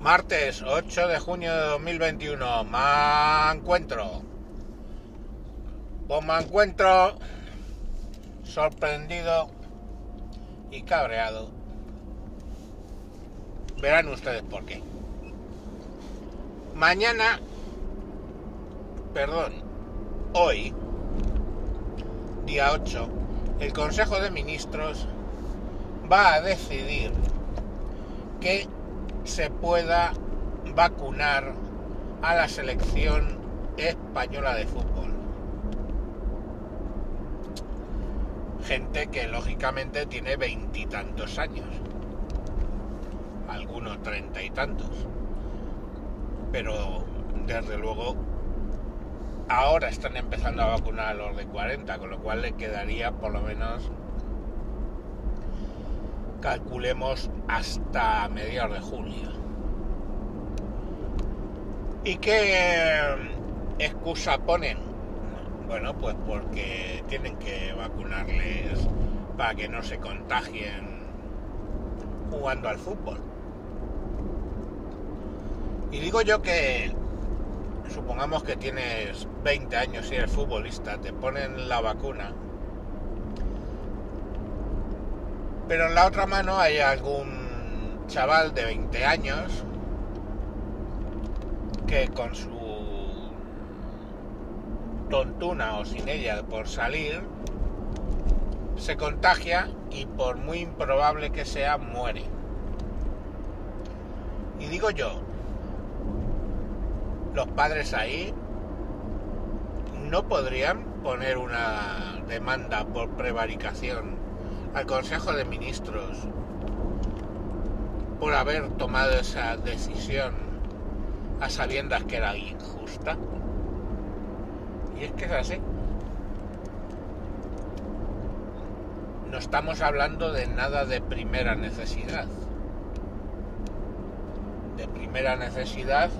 Martes 8 de junio de 2021. Me encuentro. Pues me encuentro sorprendido y cabreado. Verán ustedes por qué. Mañana, perdón, hoy, día 8, el Consejo de Ministros va a decidir que se pueda vacunar a la selección española de fútbol. Gente que lógicamente tiene veintitantos años, algunos treinta y tantos, pero desde luego ahora están empezando a vacunar a los de 40, con lo cual le quedaría por lo menos calculemos hasta mediados de julio. ¿Y qué excusa ponen? Bueno, pues porque tienen que vacunarles para que no se contagien jugando al fútbol. Y digo yo que, supongamos que tienes 20 años y eres futbolista, te ponen la vacuna Pero en la otra mano hay algún chaval de 20 años que con su tontuna o sin ella por salir se contagia y por muy improbable que sea muere. Y digo yo, los padres ahí no podrían poner una demanda por prevaricación al Consejo de Ministros por haber tomado esa decisión a sabiendas que era injusta. Y es que es así. No estamos hablando de nada de primera necesidad. De primera necesidad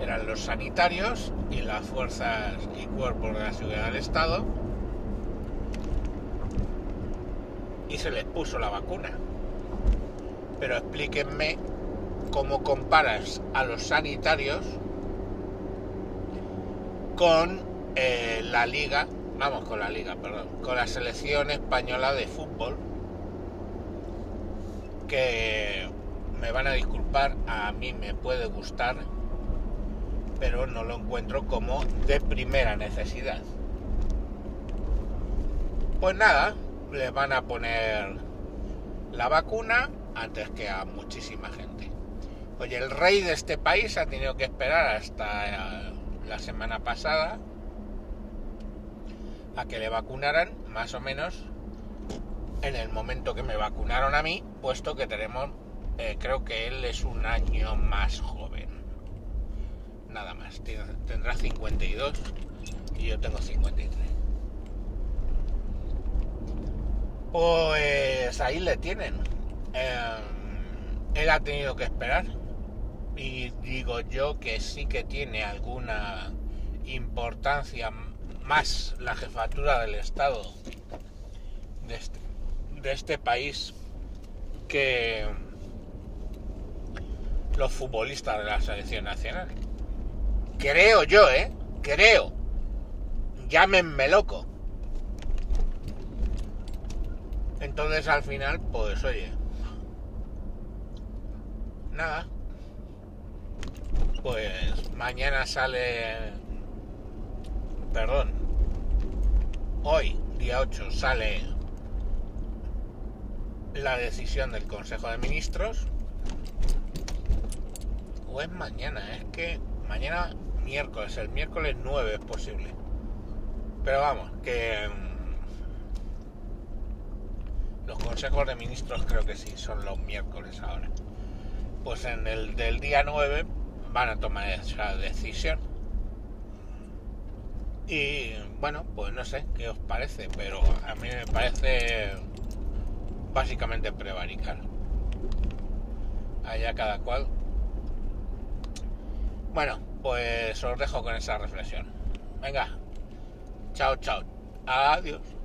eran los sanitarios y las fuerzas y cuerpos de la seguridad del Estado y se les puso la vacuna. Pero explíquenme cómo comparas a los sanitarios con eh, la liga, vamos con la liga, perdón, con la selección española de fútbol, que me van a disculpar, a mí me puede gustar, pero no lo encuentro como de primera necesidad. Pues nada, le van a poner la vacuna antes que a muchísima gente. Oye, el rey de este país ha tenido que esperar hasta eh, la semana pasada a que le vacunaran, más o menos en el momento que me vacunaron a mí, puesto que tenemos, eh, creo que él es un año más joven. Nada más, tendrá 52 y yo tengo 53. Pues ahí le tienen. Em, él ha tenido que esperar. Y digo yo que sí que tiene alguna importancia más la jefatura del Estado de este, de este país que los futbolistas de la selección nacional. Creo yo, ¿eh? Creo. Llámenme loco. Entonces al final, pues oye, nada. Pues mañana sale, perdón, hoy, día 8, sale la decisión del Consejo de Ministros. O es mañana, es que mañana miércoles, el miércoles 9 es posible. Pero vamos, que los consejos de ministros creo que sí, son los miércoles ahora. Pues en el del día 9 van a tomar esa decisión. Y bueno, pues no sé qué os parece, pero a mí me parece básicamente prevaricar. Allá cada cual. Bueno, pues os dejo con esa reflexión. Venga, chao, chao. Adiós.